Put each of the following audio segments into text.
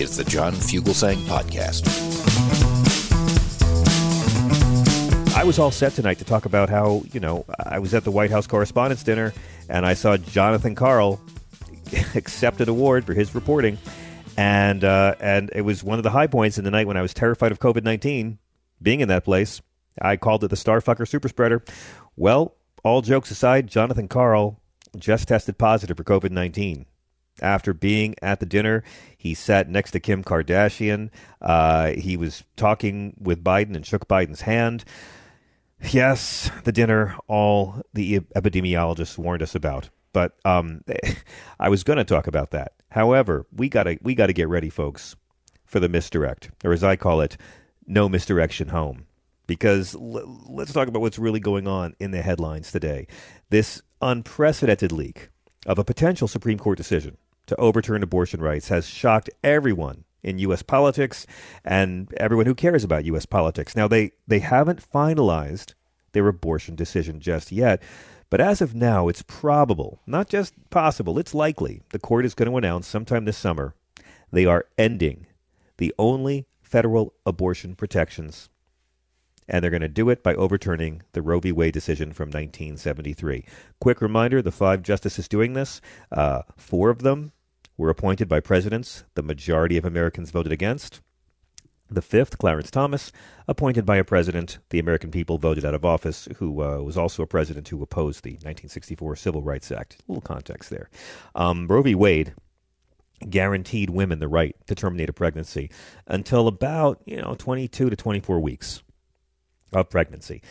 is the John Fugelsang Podcast. I was all set tonight to talk about how, you know, I was at the White House Correspondents' Dinner and I saw Jonathan Karl accept an award for his reporting. And, uh, and it was one of the high points in the night when I was terrified of COVID 19 being in that place. I called it the Starfucker Super Spreader. Well, all jokes aside, Jonathan Karl just tested positive for COVID 19. After being at the dinner, he sat next to Kim Kardashian. Uh, he was talking with Biden and shook Biden's hand. Yes, the dinner all the epidemiologists warned us about. But um, I was going to talk about that. However, we gotta we gotta get ready, folks, for the misdirect, or as I call it, no misdirection home. Because l- let's talk about what's really going on in the headlines today. This unprecedented leak of a potential Supreme Court decision to overturn abortion rights has shocked everyone in U.S. politics and everyone who cares about U.S. politics. Now, they, they haven't finalized their abortion decision just yet, but as of now, it's probable, not just possible, it's likely, the court is going to announce sometime this summer they are ending the only federal abortion protections. And they're going to do it by overturning the Roe v. Wade decision from 1973. Quick reminder the five justices doing this, uh, four of them were appointed by presidents the majority of Americans voted against. The fifth, Clarence Thomas, appointed by a president the American people voted out of office, who uh, was also a president who opposed the 1964 Civil Rights Act. A little context there. Um, Roe v. Wade guaranteed women the right to terminate a pregnancy until about you know 22 to 24 weeks of pregnancy.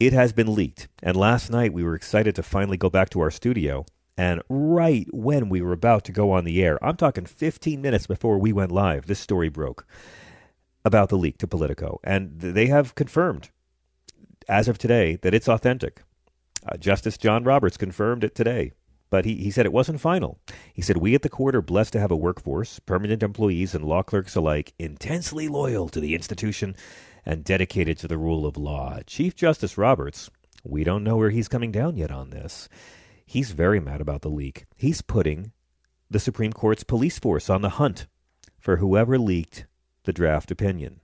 It has been leaked, and last night we were excited to finally go back to our studio and right when we were about to go on the air, I'm talking 15 minutes before we went live, this story broke about the leak to Politico. And they have confirmed, as of today, that it's authentic. Uh, Justice John Roberts confirmed it today. But he, he said it wasn't final. He said, We at the court are blessed to have a workforce, permanent employees and law clerks alike, intensely loyal to the institution and dedicated to the rule of law. Chief Justice Roberts, we don't know where he's coming down yet on this. He's very mad about the leak. He's putting the Supreme Court's police force on the hunt for whoever leaked the draft opinion.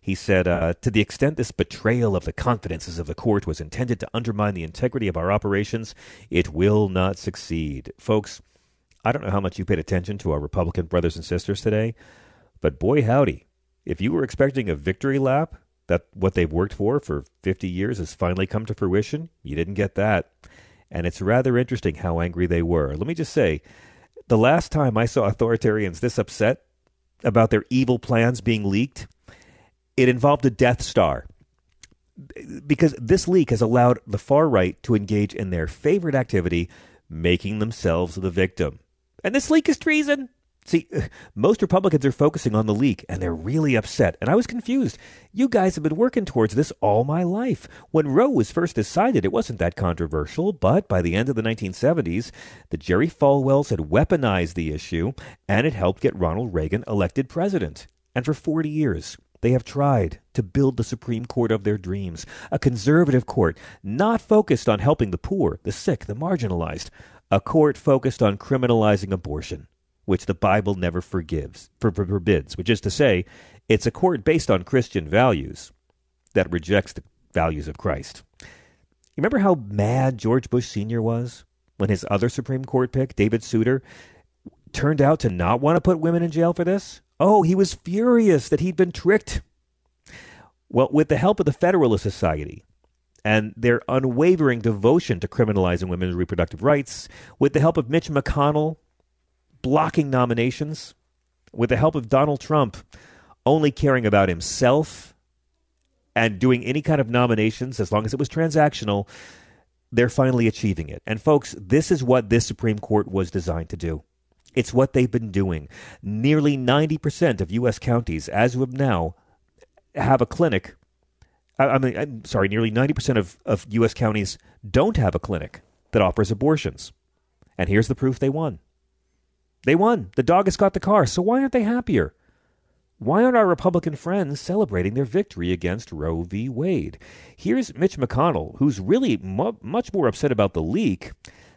He said, uh, To the extent this betrayal of the confidences of the court was intended to undermine the integrity of our operations, it will not succeed. Folks, I don't know how much you paid attention to our Republican brothers and sisters today, but boy, howdy, if you were expecting a victory lap, that what they've worked for for 50 years has finally come to fruition, you didn't get that and it's rather interesting how angry they were. Let me just say, the last time I saw authoritarians this upset about their evil plans being leaked, it involved a Death Star. Because this leak has allowed the far right to engage in their favorite activity, making themselves the victim. And this leak is treason. See, most Republicans are focusing on the leak and they're really upset. And I was confused. You guys have been working towards this all my life. When Roe was first decided, it wasn't that controversial, but by the end of the 1970s, the Jerry Falwells had weaponized the issue and it helped get Ronald Reagan elected president. And for 40 years, they have tried to build the Supreme Court of their dreams, a conservative court not focused on helping the poor, the sick, the marginalized, a court focused on criminalizing abortion which the Bible never forgives, for, forbids, which is to say, it's a court based on Christian values that rejects the values of Christ. You remember how mad George Bush Sr. was when his other Supreme Court pick, David Souter, turned out to not want to put women in jail for this? Oh, he was furious that he'd been tricked. Well, with the help of the Federalist Society and their unwavering devotion to criminalizing women's reproductive rights, with the help of Mitch McConnell blocking nominations, with the help of Donald Trump only caring about himself and doing any kind of nominations as long as it was transactional, they're finally achieving it. And folks, this is what this Supreme Court was designed to do. It's what they've been doing. Nearly 90% of U.S. counties, as of now, have a clinic. I, mean, I'm sorry, nearly 90% of, of U.S. counties don't have a clinic that offers abortions. And here's the proof they won. They won. The dog has got the car. So why aren't they happier? Why aren't our Republican friends celebrating their victory against Roe v. Wade? Here's Mitch McConnell, who's really mu- much more upset about the leak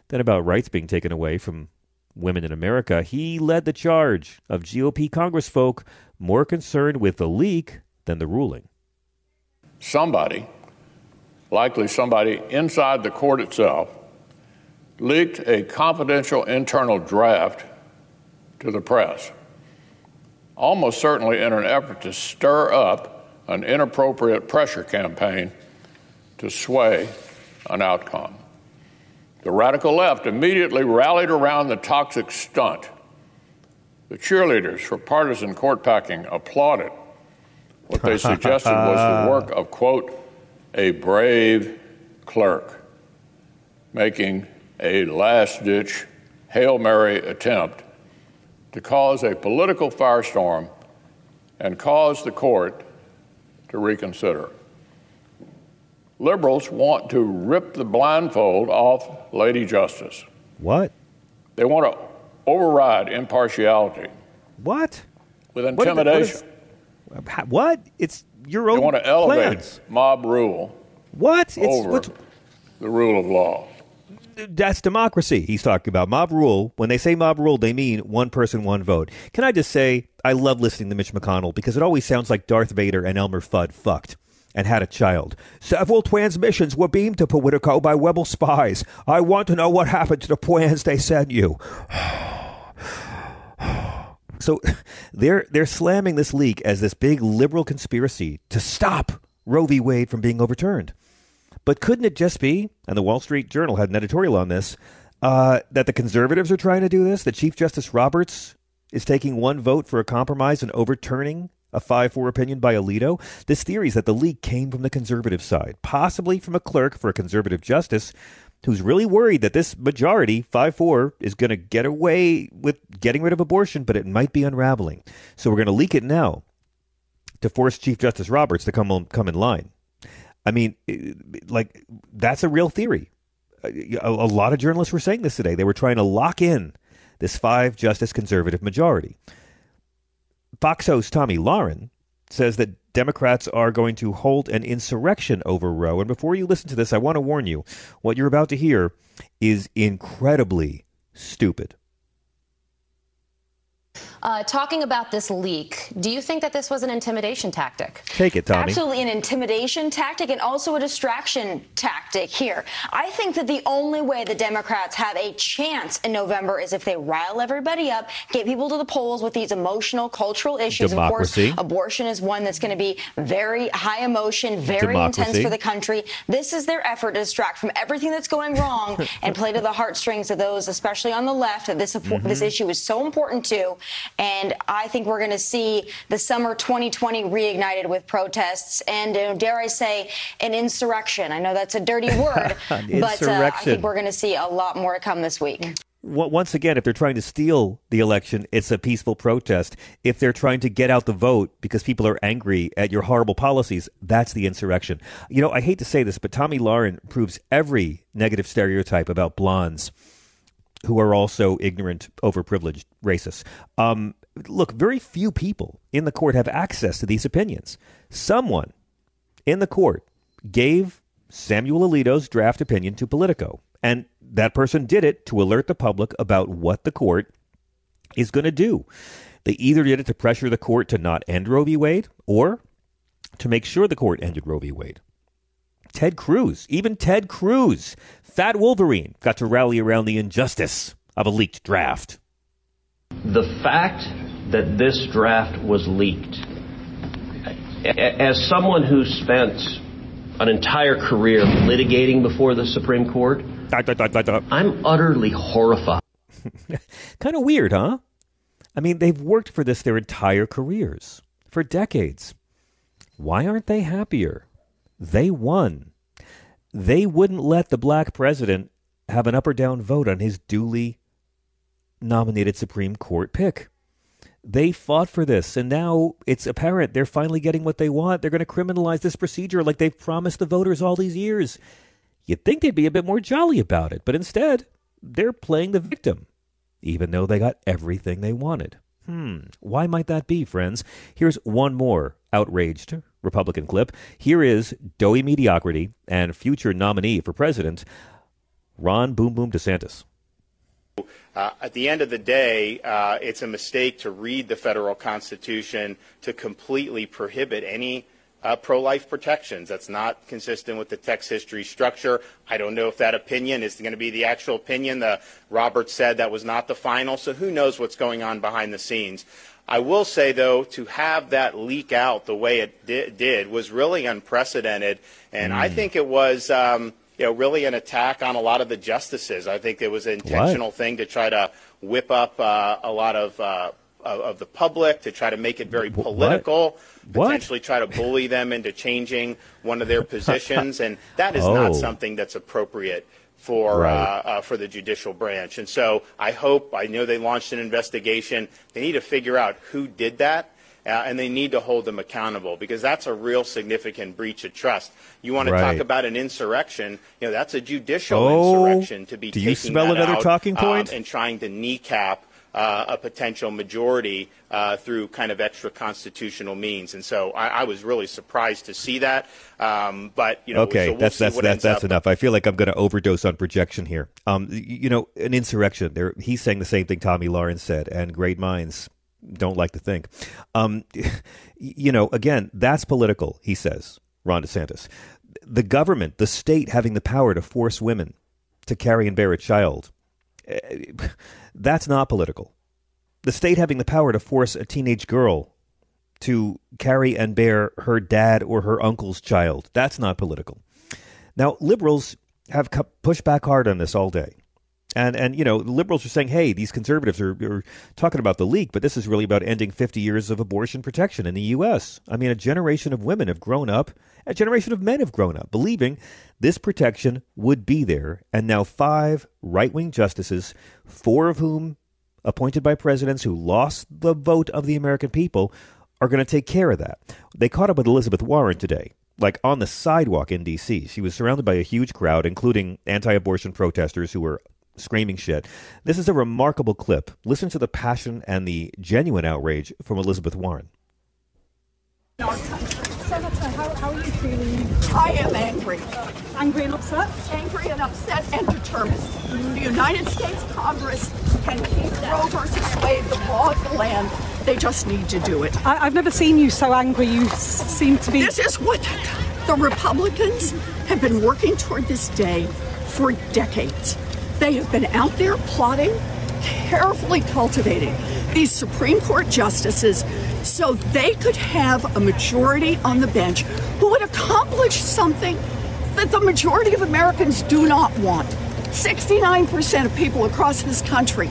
than about rights being taken away from women in America. He led the charge of GOP congressfolk more concerned with the leak than the ruling. Somebody, likely somebody inside the court itself, leaked a confidential internal draft to the press almost certainly in an effort to stir up an inappropriate pressure campaign to sway an outcome. The radical left immediately rallied around the toxic stunt. The cheerleaders for partisan court packing applauded. What they suggested was the work of, quote, a brave clerk, making a last ditch Hail Mary attempt to cause a political firestorm and cause the court to reconsider. Liberals want to rip the blindfold off Lady Justice. What? They want to override impartiality. What? With intimidation. What? Is, what? It's your own. They want to elevate plans. mob rule. What? Over it's, the rule of law that's democracy. He's talking about mob rule. When they say mob rule, they mean one person, one vote. Can I just say, I love listening to Mitch McConnell because it always sounds like Darth Vader and Elmer Fudd fucked and had a child. Several transmissions were beamed to Politico by Rebel spies. I want to know what happened to the plans they sent you. so they're they're slamming this leak as this big liberal conspiracy to stop Roe v. Wade from being overturned. But couldn't it just be, and the Wall Street Journal had an editorial on this, uh, that the conservatives are trying to do this? That Chief Justice Roberts is taking one vote for a compromise and overturning a 5 4 opinion by Alito? This theory is that the leak came from the conservative side, possibly from a clerk for a conservative justice who's really worried that this majority, 5 4, is going to get away with getting rid of abortion, but it might be unraveling. So we're going to leak it now to force Chief Justice Roberts to come, on, come in line. I mean, like that's a real theory. A, a, lot of journalists were saying this today. They were trying to lock in this five justice conservative majority. Fox host Tomi Lahren says that Democrats are going to hold an insurrection over Roe. And before you listen to this, I want to warn you what you're about to hear is incredibly stupid. Uh, talking about this leak, do you think that this was an intimidation tactic? Take it, Tomi. Absolutely an intimidation tactic and also a distraction tactic here. I think that the only way the Democrats have a chance in November is if they rile everybody up, get people to the polls with these emotional, cultural issues. Democracy. Of course, abortion is one that's going to be very high emotion, very Democracy. intense for the country. This is their effort to distract from everything that's going wrong and play to the heartstrings of those, especially on the left, that this, mm-hmm. this issue is so important to. And I think we're going to see the summer 2020 reignited with protests and, uh, dare I say, an insurrection. I know that's a dirty word, but uh, I think we're going to see a lot more to come this week once again, if they're trying to steal the election, it's a peaceful protest. If they're trying to get out the vote because people are angry at your horrible policies, that's the insurrection. You know, I hate to say this, but Tomi Lahren proves every negative stereotype about blondes who are also ignorant, overprivileged, racists. Um, look, very few people in the court have access to these opinions. Someone in the court gave Samuel Alito's draft opinion to Politico, and that person did it to alert the public about what the court is going to do. They either did it to pressure the court to not end Roe v. Wade or to make sure the court ended Roe v. Wade. Ted Cruz, even Ted Cruz, Fat Wolverine, got to rally around the injustice of a leaked draft. The fact that this draft was leaked As someone who spent an entire career litigating before the Supreme Court, I'm utterly horrified. kind of weird, huh? I mean, they've worked for this their entire careers, for decades. Why aren't they happier? They won. They wouldn't let the black president have an up or down vote on his duly nominated Supreme Court pick. They fought for this, and now it's apparent they're finally getting what they want. They're going to criminalize this procedure like they've promised the voters all these years. You'd think they'd be a bit more jolly about it, but instead, they're playing the victim, even though they got everything they wanted. Hmm, why might that be, friends? Here's one more outraged Republican clip. Here is doughy mediocrity and future nominee for president, Ron Boom Boom DeSantis. Uh, at the end of the day, uh, it's a mistake to read the federal Constitution to completely prohibit any uh, pro-life protections. That's not consistent with the text history structure. I don't know if that opinion is going to be the actual opinion. The Roberts said that was not the final, so who knows what's going on behind the scenes. I will say, though, to have that leak out the way it di- did was really unprecedented, and mm. I think it was. Um, you know, really an attack on a lot of the justices. I think it was an intentional what? thing to try to whip up uh, a lot of, uh, of the public, to try to make it very political, what? potentially what? try to bully them into changing one of their positions, and that is oh. not something that's appropriate for right. uh, uh, for the judicial branch. And so I hope I know they launched an investigation. They need to figure out who did that uh, and they need to hold them accountable because that's a real significant breach of trust. You want to talk about an insurrection? You know, that's a judicial oh, insurrection to be. Do you smell another out, talking point? Um, and trying to kneecap uh, a potential majority uh, through kind of extra constitutional means. And so I, I was really surprised to see that. Um, but you know, okay, so we'll that's that's that's, that's enough. I feel like I'm going to overdose on projection here. Um, you know, an insurrection. There, he's saying the same thing Tomi Lahren said, and great minds don't like to think. Um, you know, again, that's political, he says, Ron DeSantis. The government, the state having the power to force women to carry and bear a child, that's not political. The state having the power to force a teenage girl to carry and bear her dad or her uncle's child, that's not political. Now, liberals have pushed back hard on this all day. And and you know, liberals are saying, "Hey, these conservatives are, are, talking about the leak, but this is really about ending 50 years of abortion protection in the U.S." I mean, a generation of women have grown up, a generation of men have grown up believing this protection would be there, and now five right-wing justices, four of whom appointed by presidents who lost the vote of the American people, are going to take care of that. They caught up with Elizabeth Warren today like on the sidewalk in D.C. She was surrounded by a huge crowd, including anti abortion protesters who were screaming shit. This is a remarkable clip. Listen to the passion and the genuine outrage from Elizabeth Warren. Senator, how, how, are you feeling? I am angry. Angry and upset? Angry and upset and determined. The United States Congress can keep Roe versus Wade the law of the land. They just need to do it. I, have never seen you so angry. You seem to be. This is what the Republicans have been working toward this day for decades. They have been out there plotting, carefully cultivating these Supreme Court justices so they could have a majority on the bench who would accomplish something that the majority of Americans do not want. 69% of people across this country,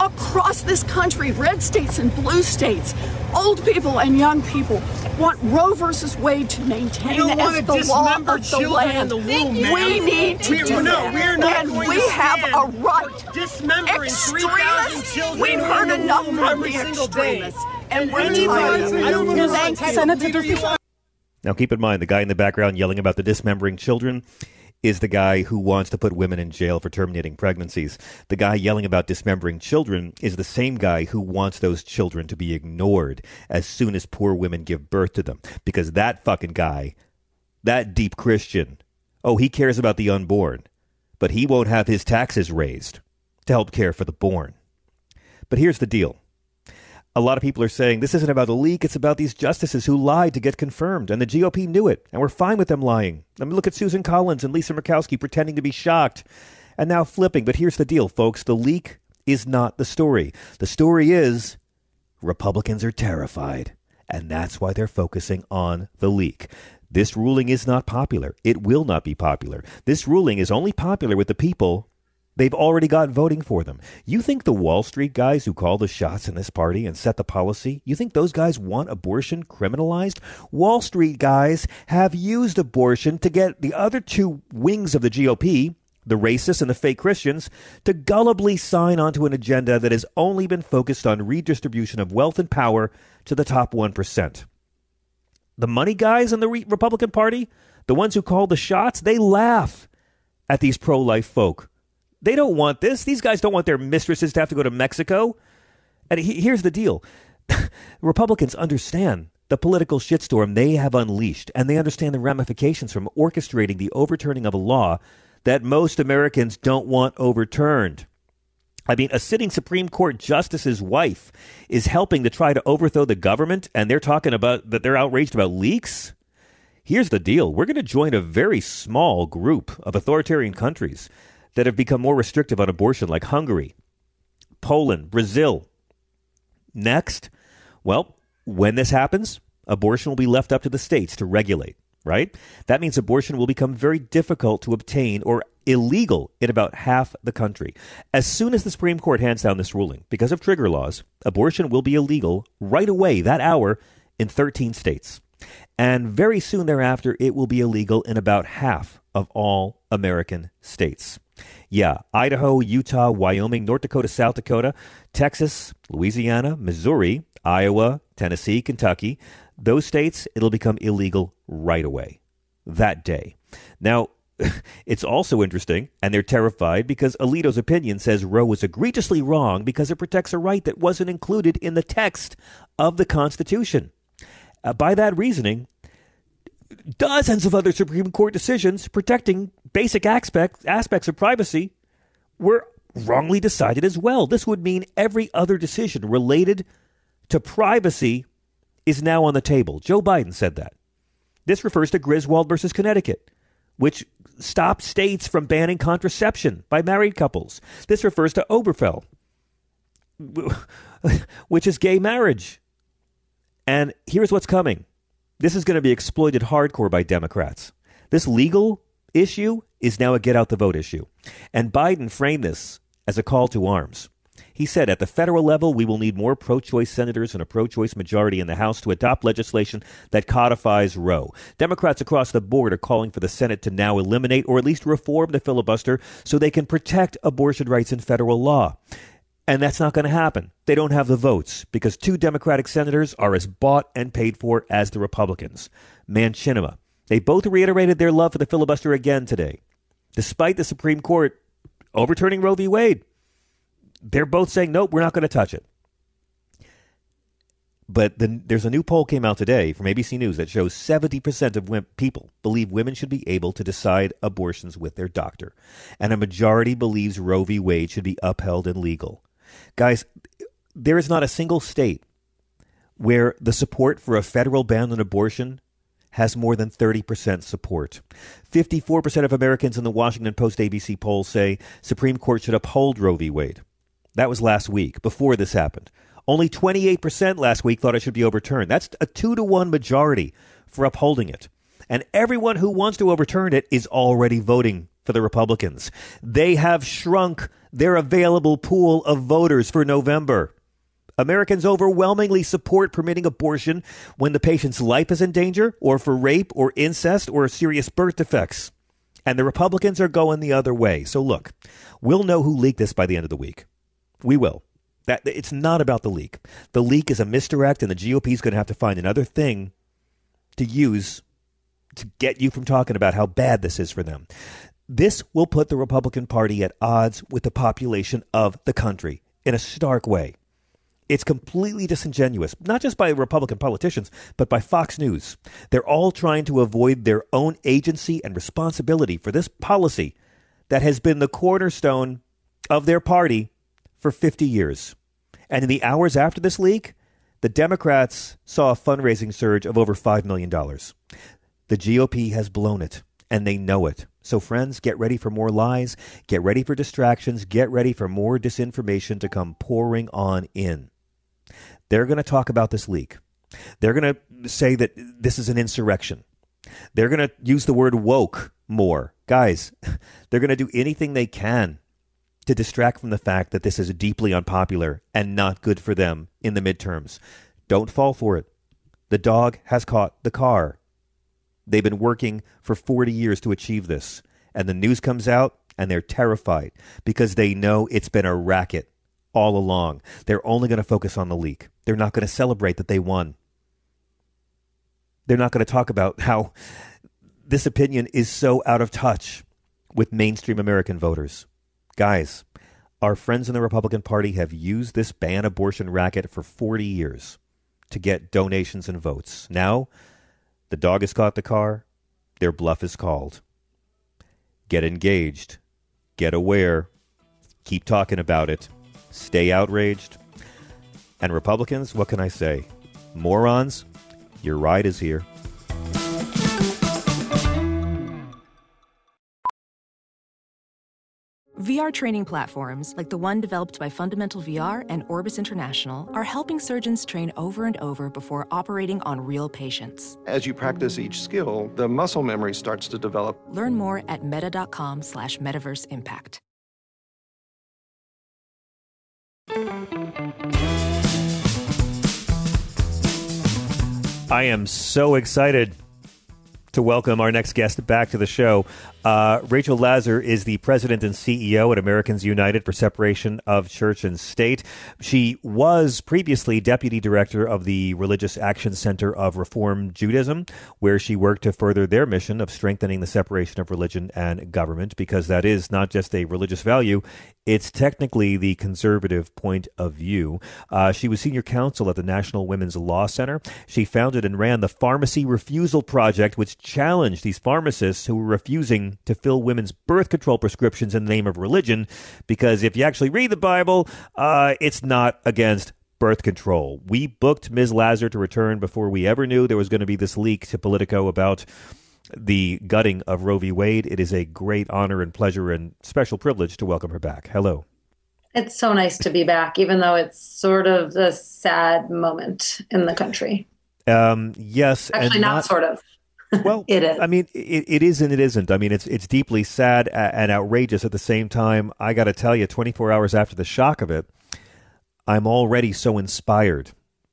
across this country, red states and blue states, old people and young people want Roe versus Wade to maintain as the law of the land. The womb, we need to we, do no, that. We're not and we have a right. Dismembering extremists. children We've heard enough from every the extremists. And we're tired of it. Senator, now, keep in mind the guy in the background yelling about the dismembering children is the guy who wants to put women in jail for terminating pregnancies. The guy yelling about dismembering children is the same guy who wants those children to be ignored as soon as poor women give birth to them. Because that fucking guy, that deep Christian, oh, he cares about the unborn, but he won't have his taxes raised to help care for the born. But here's the deal a lot of people are saying this isn't about the leak, it's about these justices who lied to get confirmed, and the GOP knew it, and we're fine with them lying. I mean, look at Susan Collins and Lisa Murkowski pretending to be shocked and now flipping. But here's the deal, folks the leak is not the story. The story is Republicans are terrified. And that's why they're focusing on the leak. This ruling is not popular. It will not be popular. This ruling is only popular with the people they've already got voting for them. You think the Wall Street guys who call the shots in this party and set the policy, you think those guys want abortion criminalized? Wall Street guys have used abortion to get the other two wings of the GOP, the racists and the fake Christians, to gullibly sign onto an agenda that has only been focused on redistribution of wealth and power to the top 1%. The money guys in the Republican Party, the ones who call the shots, they laugh at these pro life folk. They don't want this. These guys don't want their mistresses to have to go to Mexico. And he, here's the deal Republicans understand the political shitstorm they have unleashed, and they understand the ramifications from orchestrating the overturning of a law that most Americans don't want overturned. I mean, a sitting Supreme Court justice's wife is helping to try to overthrow the government, and they're talking about that they're outraged about leaks. Here's the deal we're going to join a very small group of authoritarian countries that have become more restrictive on abortion, like Hungary, Poland, Brazil. Next, well, when this happens, abortion will be left up to the states to regulate, right? That means abortion will become very difficult to obtain or illegal in about half the country. As soon as the Supreme Court hands down this ruling, because of trigger laws, abortion will be illegal right away, that hour, in 13 states. And very soon thereafter, it will be illegal in about half of all American states. Yeah, Idaho, Utah, Wyoming, North Dakota, South Dakota, Texas, Louisiana, Missouri, Iowa, Tennessee, Kentucky, those states, it'll become illegal right away that day. Now, it's also interesting, and they're terrified because Alito's opinion says Roe was egregiously wrong because it protects a right that wasn't included in the text of the Constitution. Uh, by that reasoning, dozens of other Supreme Court decisions protecting basic aspects aspects of privacy were wrongly decided as well. This would mean every other decision related to privacy is now on the table. Joe Biden said that. This refers to Griswold versus Connecticut, which stopped states from banning contraception by married couples. This refers to Obergefell, which is gay marriage. And here's what's coming this is going to be exploited hardcore by Democrats. This legal issue is now a get out the vote issue. And Biden framed this as a call to arms. He said, at the federal level, we will need more pro choice senators and a pro choice majority in the House to adopt legislation that codifies Roe. Democrats across the board are calling for the Senate to now eliminate or at least reform the filibuster so they can protect abortion rights in federal law. And that's not going to happen. They don't have the votes because two Democratic senators are as bought and paid for as the Republicans. Manchin, Sinema. They both reiterated their love for the filibuster again today. Despite the Supreme Court overturning Roe v. Wade, they're both saying, nope, we're not going to touch it. But the, there's a new poll came out today from ABC News that shows 70% of people believe women should be able to decide abortions with their doctor. And a majority believes Roe v. Wade should be upheld and legal. Guys, there is not a single state where the support for a federal ban on abortion has more than 30% support. 54% of Americans in the Washington Post ABC poll say Supreme Court should uphold Roe v. Wade. That was last week, before this happened. Only 28% last week thought it should be overturned. That's a 2 to 1 majority for upholding it. And everyone who wants to overturn it is already voting for the Republicans. They have shrunk their available pool of voters for November. Americans overwhelmingly support permitting abortion when the patient's life is in danger, or for rape, or incest, or serious birth defects. And the Republicans are going the other way. So look, we'll know who leaked this by the end of the week. We will. That it's not about the leak. The leak is a misdirect, and the GOP is going to have to find another thing to use to get you from talking about how bad this is for them. This will put the Republican Party at odds with the population of the country in a stark way. It's completely disingenuous, not just by Republican politicians, but by Fox News. They're all trying to avoid their own agency and responsibility for this policy that has been the cornerstone of their party for 50 years. And in the hours after this leak, the Democrats saw a fundraising surge of over $5 million. The GOP has blown it, and they know it. So, friends, get ready for more lies, get ready for distractions, get ready for more disinformation to come pouring on in. They're going to talk about this leak. They're going to say that this is an insurrection. They're going to use the word woke more. Guys, they're going to do anything they can to distract from the fact that this is deeply unpopular and not good for them in the midterms. Don't fall for it. The dog has caught the car. They've been working for 40 years to achieve this. And the news comes out and they're terrified because they know it's been a racket all along. They're only going to focus on the leak. They're not going to celebrate that they won. They're not going to talk about how this opinion is so out of touch with mainstream American voters. Guys, our friends in the Republican Party have used this ban abortion racket for 40 years to get donations and votes. Now, the dog has caught the car, their bluff is called. Get engaged, get aware, keep talking about it, stay outraged. And Republicans, what can I say? Morons, your ride is here. VR training platforms, like the one developed by Fundamental VR and Orbis International, are helping surgeons train over and over before operating on real patients. As you practice each skill, the muscle memory starts to develop. Learn more at meta.com slash metaverse impact. I am so excited to welcome our next guest back to the show. Uh, Rachel Laser is the president and CEO at Americans United for Separation of Church and State. She was previously deputy director of the Religious Action Center of Reform Judaism, where she worked to further their mission of strengthening the separation of religion and government, because that is not just a religious value, it's technically the conservative point of view. Uh, she was senior counsel at the National Women's Law Center. She founded and ran the Pharmacy Refusal Project, which challenged these pharmacists who were refusing to fill women's birth control prescriptions in the name of religion, because if you actually read the Bible, uh, it's not against birth control. We booked Ms. Laser to return before we ever knew there was going to be this leak to Politico about the gutting of Roe v. Wade. It is a great honor and pleasure and special privilege to welcome her back. Hello. It's so nice to be back, even though it's sort of a sad moment in the country. Um, yes, actually, not, not, sort of. Well, it is. I mean, it, it is and it isn't. I mean, it's it's deeply sad and outrageous at the same time. I got to tell you, 24 hours after the shock of it, I'm already so inspired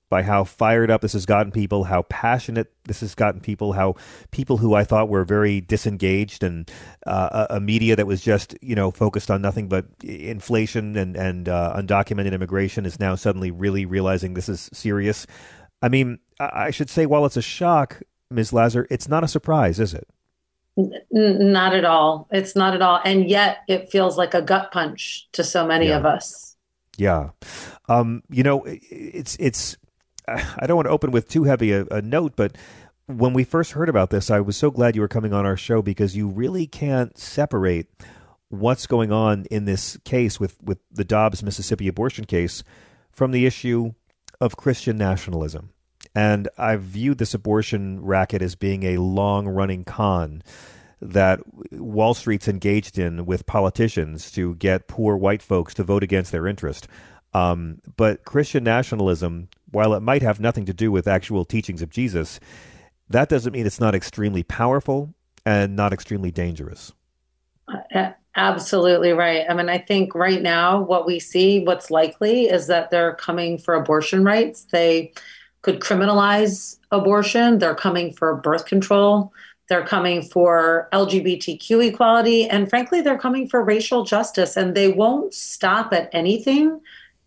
by how fired up this has gotten people, how passionate this has gotten people, how people who I thought were very disengaged and uh, a, media that was just you know focused on nothing but inflation and and uh, undocumented immigration is now suddenly really realizing this is serious. I mean, I should say, while it's a shock, Ms. Laser, it's not a surprise, is it? N- not at all. It's not at all. And yet it feels like a gut punch to so many yeah. of us. Yeah. Um, you know, it's, it's, I don't want to open with too heavy a, a note, but when we first heard about this, I was so glad you were coming on our show because you really can't separate what's going on in this case with, with the Dobbs Mississippi abortion case from the issue of Christian nationalism. And I've viewed this abortion racket as being a long running con that Wall Street's engaged in with politicians to get poor white folks to vote against their interest. Um, but Christian nationalism, while it might have nothing to do with actual teachings of Jesus, that doesn't mean it's not extremely powerful and not extremely dangerous. Absolutely right. I mean, I think right now what we see, what's likely is that they're coming for abortion rights. They could criminalize abortion. They're coming for birth control. They're coming for LGBTQ equality. And frankly, they're coming for racial justice. And they won't stop at anything,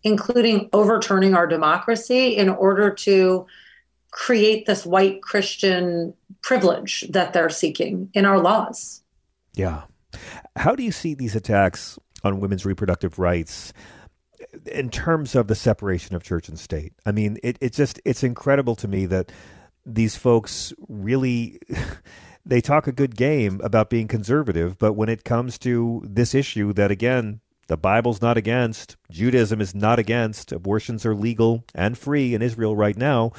including overturning our democracy, in order to create this white Christian privilege that they're seeking in our laws. Yeah. How do you see these attacks on women's reproductive rights in terms of the separation of church and state. I mean, it, it just it's incredible to me that these folks really they talk a good game about being conservative, but when it comes to this issue that again the Bible's not against, Judaism is not against, abortions are legal and free in Israel right now.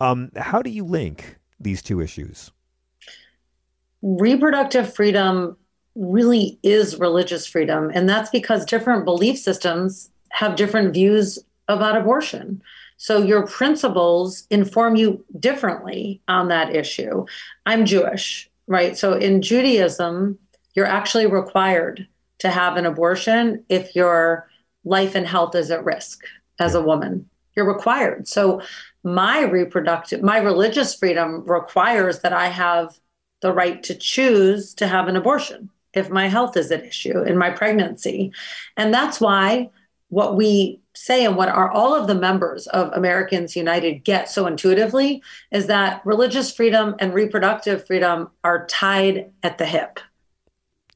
Um, how do you link these two issues? Reproductive freedom really is religious freedom, and that's because different belief systems have different views about abortion. So your principles inform you differently on that issue. I'm Jewish, right? So in Judaism, you're actually required to have an abortion if your life and health is at risk as a woman. You're required. So my reproductive, my religious freedom requires that I have the right to choose to have an abortion if my health is at issue in my pregnancy. And that's why what we say and what are all of the members of Americans United get so intuitively is that religious freedom and reproductive freedom are tied at the hip.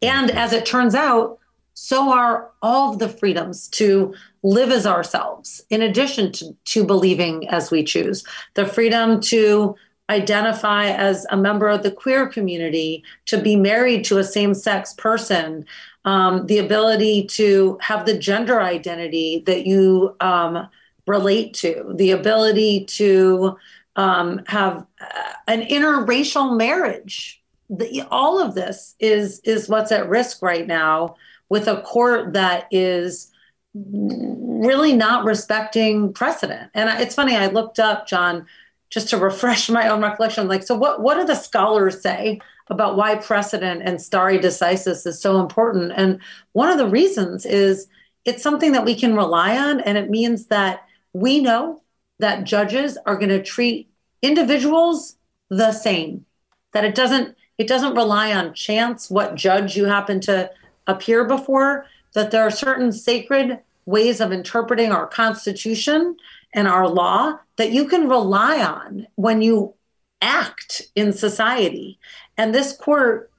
And as it turns out, so are all of the freedoms to live as ourselves, in addition to, to believing as we choose. The freedom to identify as a member of the queer community, to be married to a same sex person, um, the ability to have the gender identity that you um, relate to, the ability to um, have uh, an interracial marriage. The, all of this is is what's at risk right now with a court that is really not respecting precedent. And it's funny, I looked up, John, just to refresh my own recollection. Like, so what, what do the scholars say about why precedent and stare decisis is so important? And one of the reasons is it's something that we can rely on. And it means that we know that judges are going to treat individuals the same, that it doesn't, it doesn't rely on chance, what judge you happen to appear before, that there are certain sacred ways of interpreting our Constitution and our law that you can rely on when you act in society. And this court,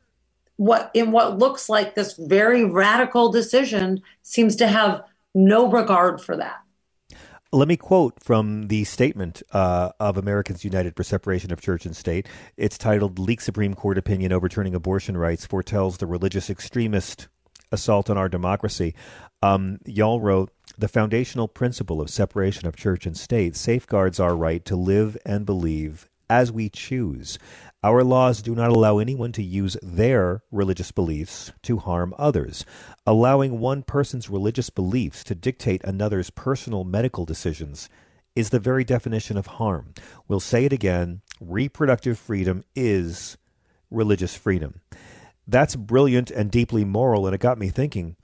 what in what looks like this very radical decision, seems to have no regard for that. Let me quote from the statement uh, of Americans United for Separation of Church and State. It's titled Leaked Supreme Court Opinion Overturning Abortion Rights Foretells the Religious Extremist Assault on Our Democracy. Um, y'all wrote, the foundational principle of separation of church and state safeguards our right to live and believe as we choose. Our laws do not allow anyone to use their religious beliefs to harm others. Allowing one person's religious beliefs to dictate another's personal medical decisions is the very definition of harm. We'll say it again reproductive freedom is religious freedom. That's brilliant and deeply moral, and it got me thinking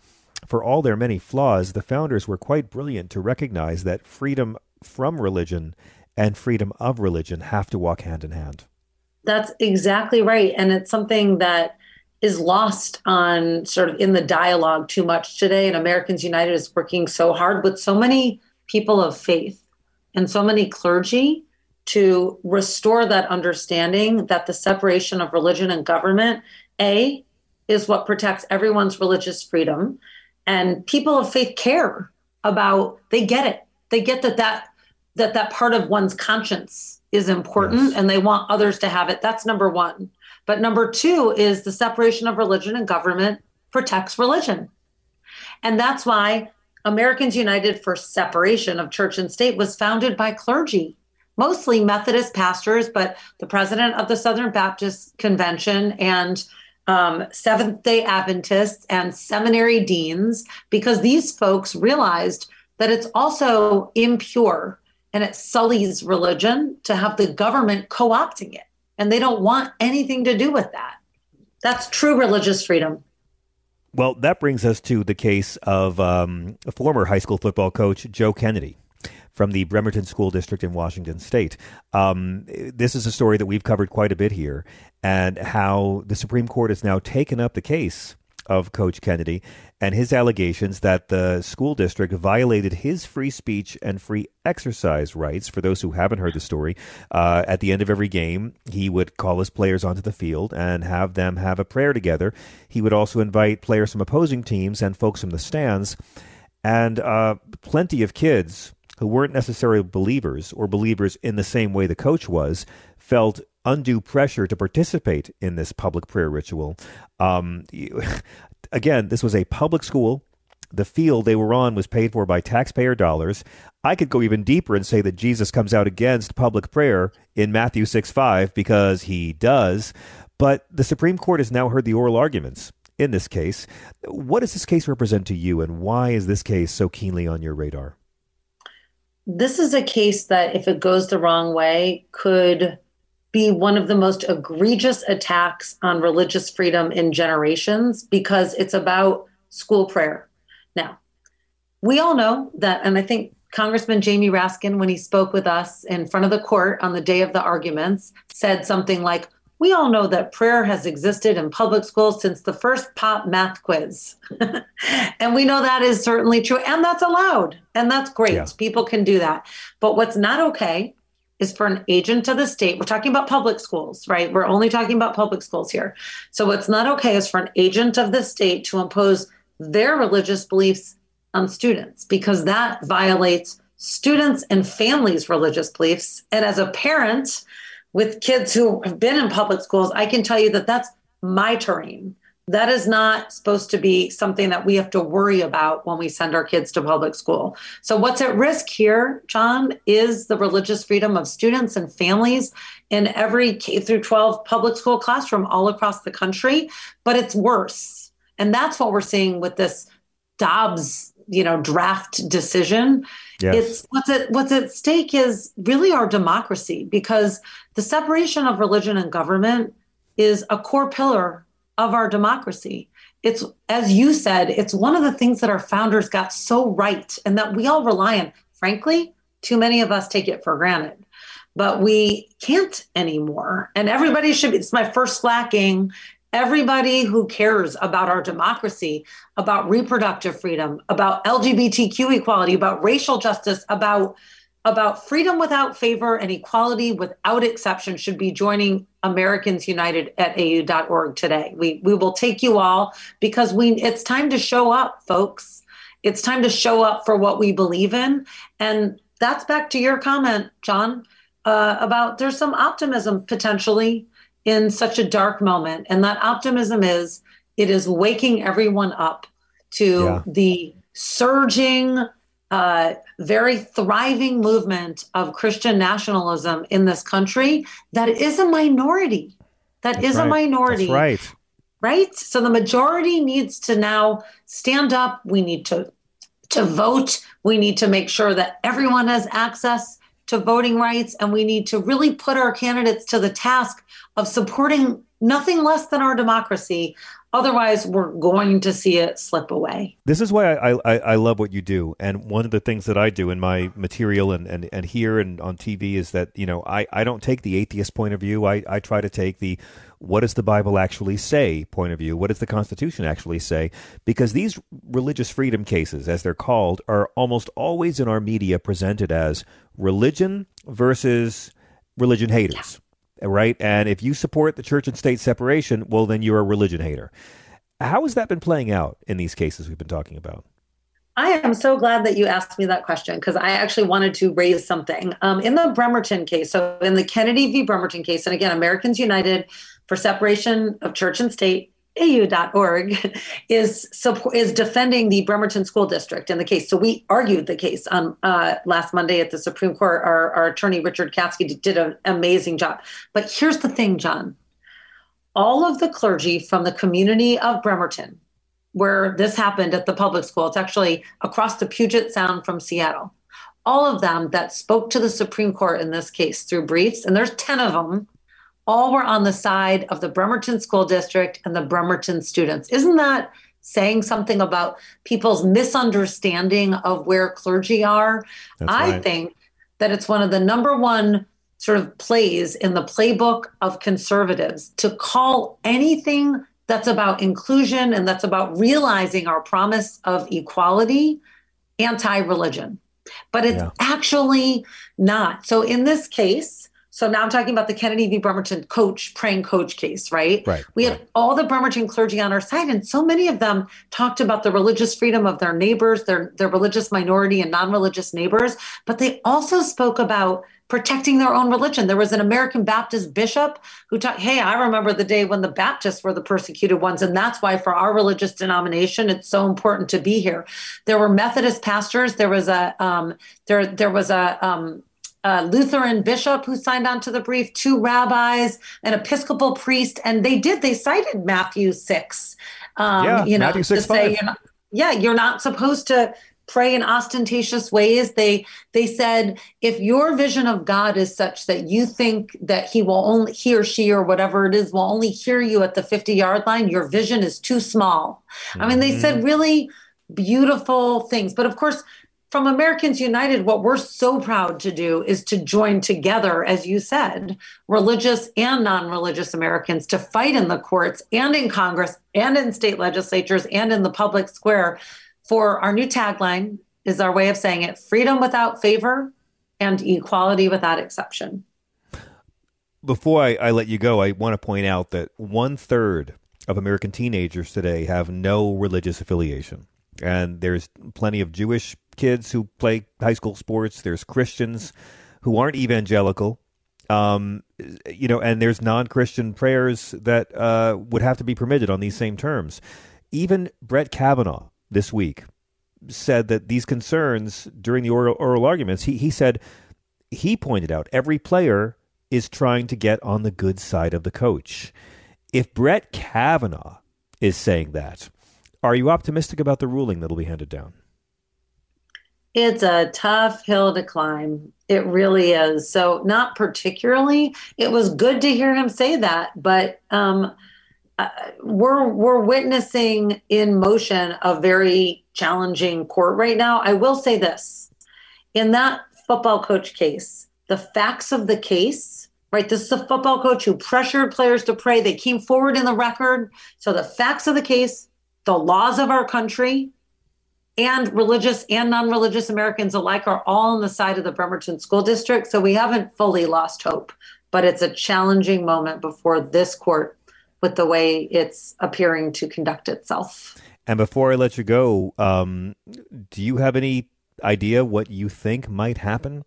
for all their many flaws, the founders were quite brilliant to recognize that freedom from religion and freedom of religion have to walk hand in hand. That's exactly right. And it's something that is lost on sort of in the dialogue too much today. And Americans United is working so hard with so many people of faith and so many clergy to restore that understanding that the separation of religion and government, A, is what protects everyone's religious freedom and people of faith care about they get it they get that that that that part of one's conscience is important yes. and they want others to have it. That's number 1 but number 2 is the separation of religion and government protects religion. And that's why Americans United for Separation of Church and State was founded by clergy mostly Methodist pastors but the president of the Southern Baptist Convention and um, Seventh day Adventists and seminary deans because these folks realized that it's also impure and it sullies religion to have the government co opting it. And they don't want anything to do with that. That's true religious freedom. Well, that brings us to the case of um, a former high school football coach, Joe Kennedy from the Bremerton School District in Washington State. Um, this is a story that we've covered quite a bit here, and how the Supreme Court has now taken up the case of Coach Kennedy and his allegations that the school district violated his free speech and free exercise rights. For those who haven't heard the story, uh, at the end of every game, he would call his players onto the field and have them have a prayer together. He would also invite players from opposing teams and folks from the stands. And uh, plenty of kids who weren't necessarily believers or believers in the same way the coach was felt undue pressure to participate in this public prayer ritual. Um, again, this was a public school. The field they were on was paid for by taxpayer dollars. I could go even deeper and say that Jesus comes out against public prayer in Matthew 6 5 because he does. But the Supreme Court has now heard the oral arguments in this case. What does this case represent to you, and why is this case so keenly on your radar? this is a case that, if it goes the wrong way, could be one of the most egregious attacks on religious freedom in generations because it's about school prayer. Now, we all know that, and I think Congressman Jamie Raskin, when he spoke with us in front of the court on the day of the arguments, said something like, We all know that prayer has existed in public schools since the first pop math quiz. and we know that is certainly true. And that's allowed. And that's great. Yeah. People can do that. But what's not okay is for an agent of the state. We're talking about public schools, right? We're only talking about public schools here. So what's not okay is for an agent of the state to impose their religious beliefs on students because that violates students and families' religious beliefs. And as a parent with kids who have been in public schools, I can tell you that that's my terrain. That is not supposed to be something that we have to worry about when we send our kids to public school. So, what's at risk here, John, is the religious freedom of students and families in every K through 12 public school classroom all across the country. But it's worse. And that's what we're seeing with this Dobbs you know draft decision yes. it's what's at what's at stake is really our democracy because the separation of religion and government is a core pillar of our democracy. It's as you said it's one of the things that our founders got so right and that we all rely on. Frankly too many of us take it for granted but we can't anymore. And everybody should be it's my first slacking. Everybody who cares about our democracy, about reproductive freedom, about LGBTQ equality, about racial justice, about about freedom without favor and equality without exception should be joining Americans United at AU.org today. We we will take you all because we it's time to show up, folks. It's time to show up for what we believe in. And that's back to your comment, John, uh, about there's some optimism potentially in such a dark moment. And that optimism is it is waking everyone up to yeah. the surging, uh, very thriving movement of Christian nationalism in this country that is a minority. That That's is right. a minority. That's right. Right? So the majority needs to now stand up. We need to to vote. We need to make sure that everyone has access to voting rights and we need to really put our candidates to the task of supporting nothing less than our democracy. Otherwise, we're going to see it slip away. This is why I, I, I, love what you do. And one of the things that I do in my material and, and, and here and on TV is that, you know, I, I don't take the atheist point of view. I, I try to take the what does the Bible actually say point of view? What does the Constitution actually say? Because these religious freedom cases, as they're called, are almost always in our media presented as religion versus religion haters. Yeah right? And if you support the church and state separation, well, then you're a religion hater. How has that been playing out in these cases we've been talking about? I am so glad that you asked me that question because I actually wanted to raise something. Um, in the Bremerton case, so in the Kennedy v. Bremerton case, and again, Americans United for Separation of Church and State AU.org is support, is defending the Bremerton School District in the case. So we argued the case on uh, last Monday at the Supreme Court. Our, our attorney Richard Katskee did an amazing job. But here's the thing, John: all of the clergy from the community of Bremerton, where this happened at the public school, it's actually across the Puget Sound from Seattle. All of them that spoke to the Supreme Court in this case through briefs, and there's ten of them all were on the side of the Bremerton School District and the Bremerton students. Isn't that saying something about people's misunderstanding of where clergy are? That's I right. think that it's one of the number one sort of plays in the playbook of conservatives to call anything that's about inclusion and that's about realizing our promise of equality anti religion. But it's yeah. actually not. So in this case, so now I'm talking about the Kennedy v. Bremerton coach, praying coach case, right? Right. We right. had all the Bremerton clergy on our side, and so many of them talked about the religious freedom of their neighbors, their, their religious minority and non-religious neighbors, but they also spoke about protecting their own religion. There was an American Baptist bishop who talked, hey, I remember the day when the Baptists were the persecuted ones. And that's why for our religious denomination, it's so important to be here. There were Methodist pastors. There was a, um, there, there was a, um, a Lutheran bishop who signed on to the brief, two rabbis, an Episcopal priest, and they did. They cited Matthew six. Um, yeah, you know, Matthew six, to say, you're not, yeah, you're not supposed to pray in ostentatious ways. They they said if your vision of God is such that you think that he will only he or she or whatever it is will only hear you at the 50 yard line, your vision is too small. Mm-hmm. I mean, they said mm-hmm. really beautiful things. But of course, from Americans United, what we're so proud to do is to join together, as you said, religious and non religious Americans to fight in the courts and in Congress and in state legislatures and in the public square for our new tagline is our way of saying it freedom without favor and equality without exception. Before I, I let you go, I want to point out that one third of American teenagers today have no religious affiliation. And there's plenty of Jewish kids who play high school sports. There's Christians who aren't evangelical. Um, you know, and there's non-Christian prayers that uh, would have to be permitted on these same terms. Even Brett Kavanaugh this week said that these concerns during the oral, oral arguments, he, he said, he pointed out every player is trying to get on the good side of the coach. If Brett Kavanaugh is saying that, are you optimistic about the ruling that'll be handed down? It's a tough hill to climb. It really is. So, not particularly. It was good to hear him say that, but um, uh, we're we're witnessing in motion a very challenging court right now. I will say this: in that football coach case, the facts of the case, right? This is a football coach who pressured players to pray. They came forward in the record. So the facts of the case the laws of our country and religious and non-religious Americans alike are all on the side of the Bremerton School District. So we haven't fully lost hope, but it's a challenging moment before this court with the way it's appearing to conduct itself. And before I let you go, um, do you have any idea what you think might happen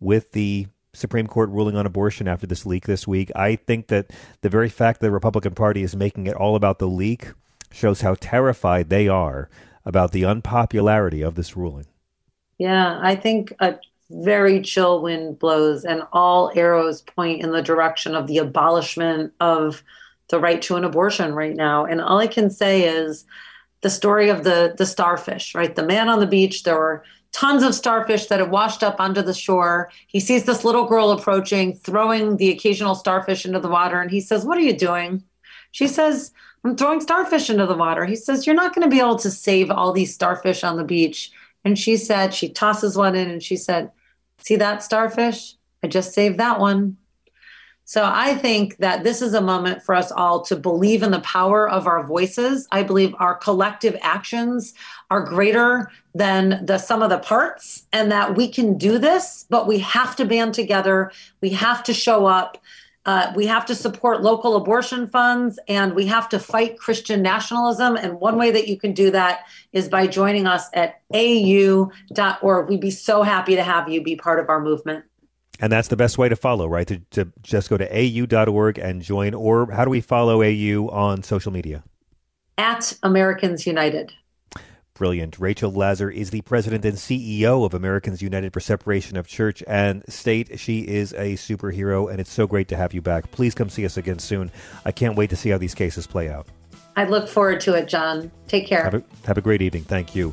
with the Supreme Court ruling on abortion after this leak this week? I think that the very fact that the Republican Party is making it all about the leak shows how terrified they are about the unpopularity of this ruling. Yeah, I think a very chill wind blows, and all arrows point in the direction of the abolishment of the right to an abortion right now. And all I can say is the story of the the starfish, right? The man on the beach, there were tons of starfish that had washed up onto the shore. He sees this little girl approaching, throwing the occasional starfish into the water, and he says, What are you doing? She says, I'm throwing starfish into the water. He says, You're not going to be able to save all these starfish on the beach. And she said, She tosses one in and she said, See that starfish? I just saved that one. So I think that this is a moment for us all to believe in the power of our voices. I believe our collective actions are greater than the sum of the parts and that we can do this, but we have to band together. We have to show up. Uh, we have to support local abortion funds and we have to fight Christian nationalism. And one way that you can do that is by joining us at au.org. We'd be so happy to have you be part of our movement. And that's the best way to follow, right? To, to just go to au.org and join. Or how do we follow AU on social media? At Americans United. Brilliant. Rachel Laser is the president and CEO of Americans United for Separation of Church and State. She is a superhero, and it's so great to have you back. Please come see us again soon. I can't wait to see how these cases play out. I look forward to it, John. Take care. Have a, have a great evening. Thank you.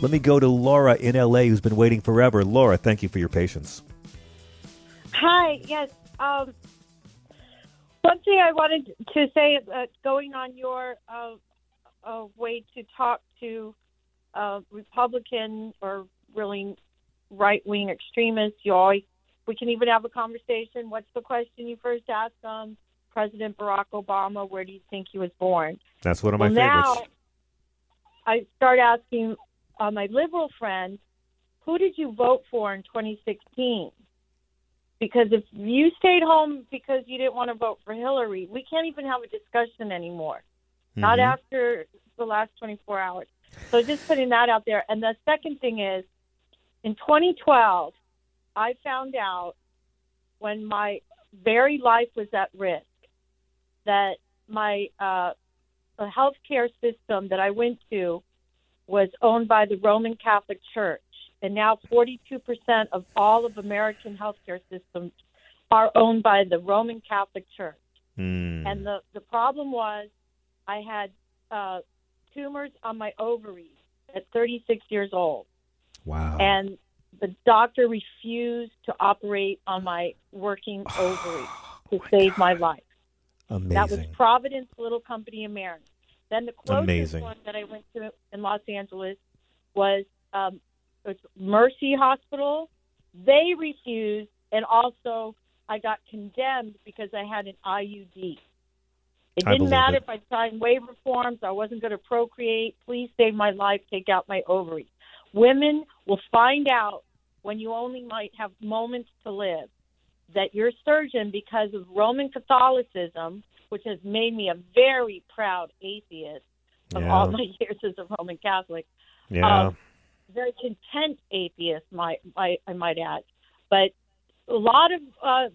Let me go to Laura in LA, who's been waiting forever. Laura, thank you for your patience. Hi. Yes. Um, one thing I wanted to say is that going on your uh, uh, way to talk to uh, Republican or really right wing extremists, you always we can even have a conversation. What's the question you first ask them? President Barack Obama, where do you think he was born? That's one of my well, favorites. Now, I start asking uh, my liberal friends, who did you vote for in 2016? Because if you stayed home because you didn't want to vote for Hillary, we can't even have a discussion anymore. Mm-hmm. Not after the last 24 hours. So just putting that out there. And the second thing is, in 2012, I found out when my very life was at risk that my uh, health care system that I went to was owned by the Roman Catholic Church and now 42% of all of American healthcare systems are owned by the Roman Catholic Church. Mm. And the, the problem was I had uh, tumors on my ovaries at 36 years old. Wow. And the doctor refused to operate on my working ovaries to Oh save my life. Amazing. That was Providence Little Company of Mary. Then the closest Amazing. one that I went to in Los Angeles was um, it was Mercy Hospital. They refused, and also I got condemned because I had an IUD. It didn't matter it. if I signed waiver forms. I wasn't going to procreate. Please save my life. Take out my ovaries. Women will find out when you only might have moments to live that your surgeon, because of Roman Catholicism, which has made me a very proud atheist of Yeah. all my years as a Roman Catholic, Yeah. um, very content atheist, might I, I might add, but a lot of uh,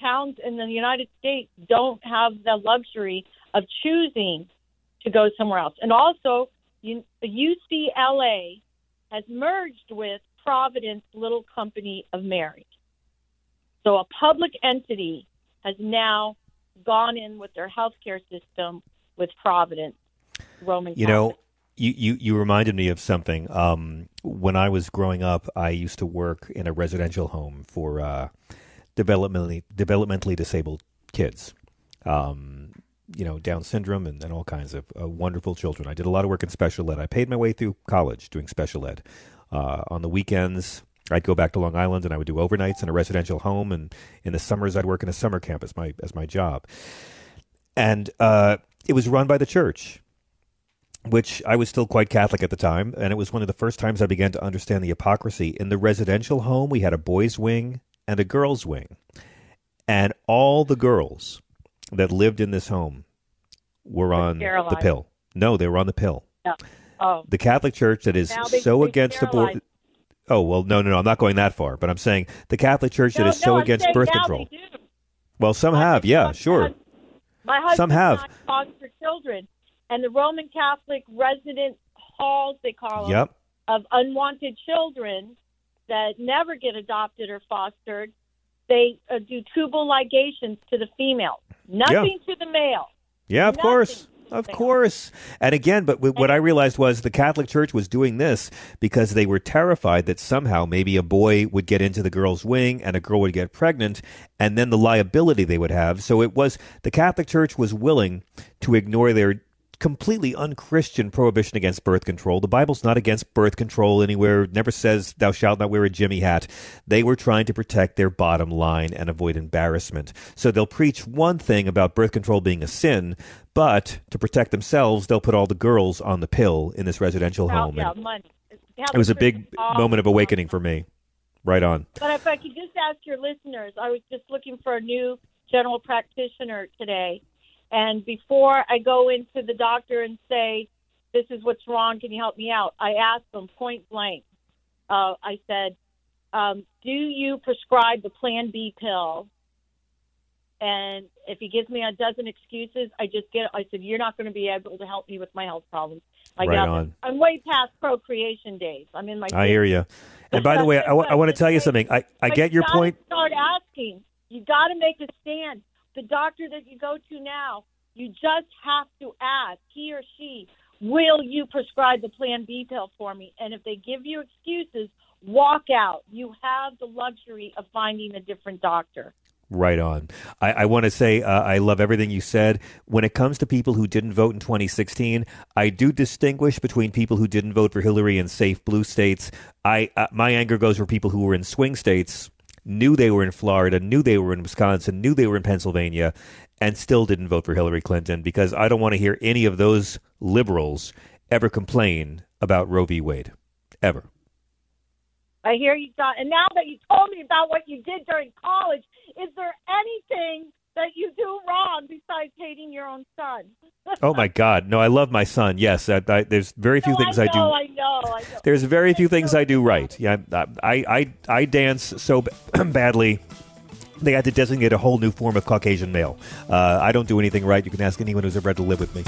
towns in the United States don't have the luxury of choosing to go somewhere else. And also, UCLA has merged with Providence Little Company of Mary. So a public entity has now gone in with their healthcare system with Providence Roman You know, you, you, you reminded me of something. Um, when I was growing up, I used to work in a residential home for uh, developmentally developmentally disabled kids. Um, you know, Down syndrome and, and all kinds of uh, wonderful children. I did a lot of work in special ed. I paid my way through college doing special ed. Uh, on the weekends, I'd go back to Long Island and I would do overnights in a residential home. And in the summers, I'd work in a summer camp as my as my job. And uh, it was run by the church which I was still quite Catholic at the time, and it was one of the first times I began to understand the hypocrisy. In the residential home, we had a boys' wing and a girls' wing, and all the girls that lived in this home were on the pill. No, they were on the pill. Yeah. Oh. The Catholic Church that is they- so against abort. sterilize. Oh well, no, no, no. I'm not going that far, but I'm saying the Catholic Church that is No, so I'm against birth control. Well, some have, yeah, sure. My husband Some have. foster children, and the Roman Catholic resident halls, they call them of unwanted children that never get adopted or fostered, they uh, do tubal ligations to the female, nothing to the male. Yeah, of course. Of course. And again, but what I realized was the Catholic Church was doing this because they were terrified that somehow maybe a boy would get into the girl's wing and a girl would get pregnant and then the liability they would have. So it was the Catholic Church was willing to ignore their completely unchristian prohibition against birth control. The Bible's not against birth control anywhere. It never says thou shalt not wear a Jimmy hat. They were trying to protect their bottom line and avoid embarrassment. So they'll preach one thing about birth control being a sin, but to protect themselves, they'll put all the girls on the pill in this residential home. yeah, money. it was a big moment of awakening for me. Right on. But if I could just ask your listeners, I was just looking for a new general practitioner today. And before I go into the doctor and say, this is what's wrong, can you help me out? I asked them point blank. Uh, I said, um, do you prescribe the Plan B pill? And if he gives me a dozen excuses, I just get. I said, "You're not going to be able to help me with my health problems." I Right got on. I'm way past procreation days. I'm in my. I hear you. And by the way, I want to tell you something. I, I But get you your point. Start asking. You got to make a stand. The doctor that you go to now, you just have to ask he or she, will you prescribe the Plan B pill for me? And if they give you excuses, walk out. You have the luxury of finding a different doctor. Right on. I, I want to say uh, I love everything you said. When it comes to people who didn't vote in 2016, I do distinguish between people who didn't vote for Hillary in safe blue states. I uh, my anger goes for people who were in swing states, knew they were in Florida, knew they were in Wisconsin, knew they were in Pennsylvania, and still didn't vote for Hillary Clinton because I don't want to hear any of those liberals ever complain about Roe v. Wade, ever. I hear you got, and now that you told me about what you did during college, is there anything that you do wrong besides hating your own son? Oh my God! No, I love my son. Yes, I, I, there's very few things I, I do. know, I know, I know. There's very few things I do right. Yeah, I I I dance so badly. They had to designate a whole new form of Caucasian male. Uh, I don't do anything right. You can ask anyone who's ever had to live with me.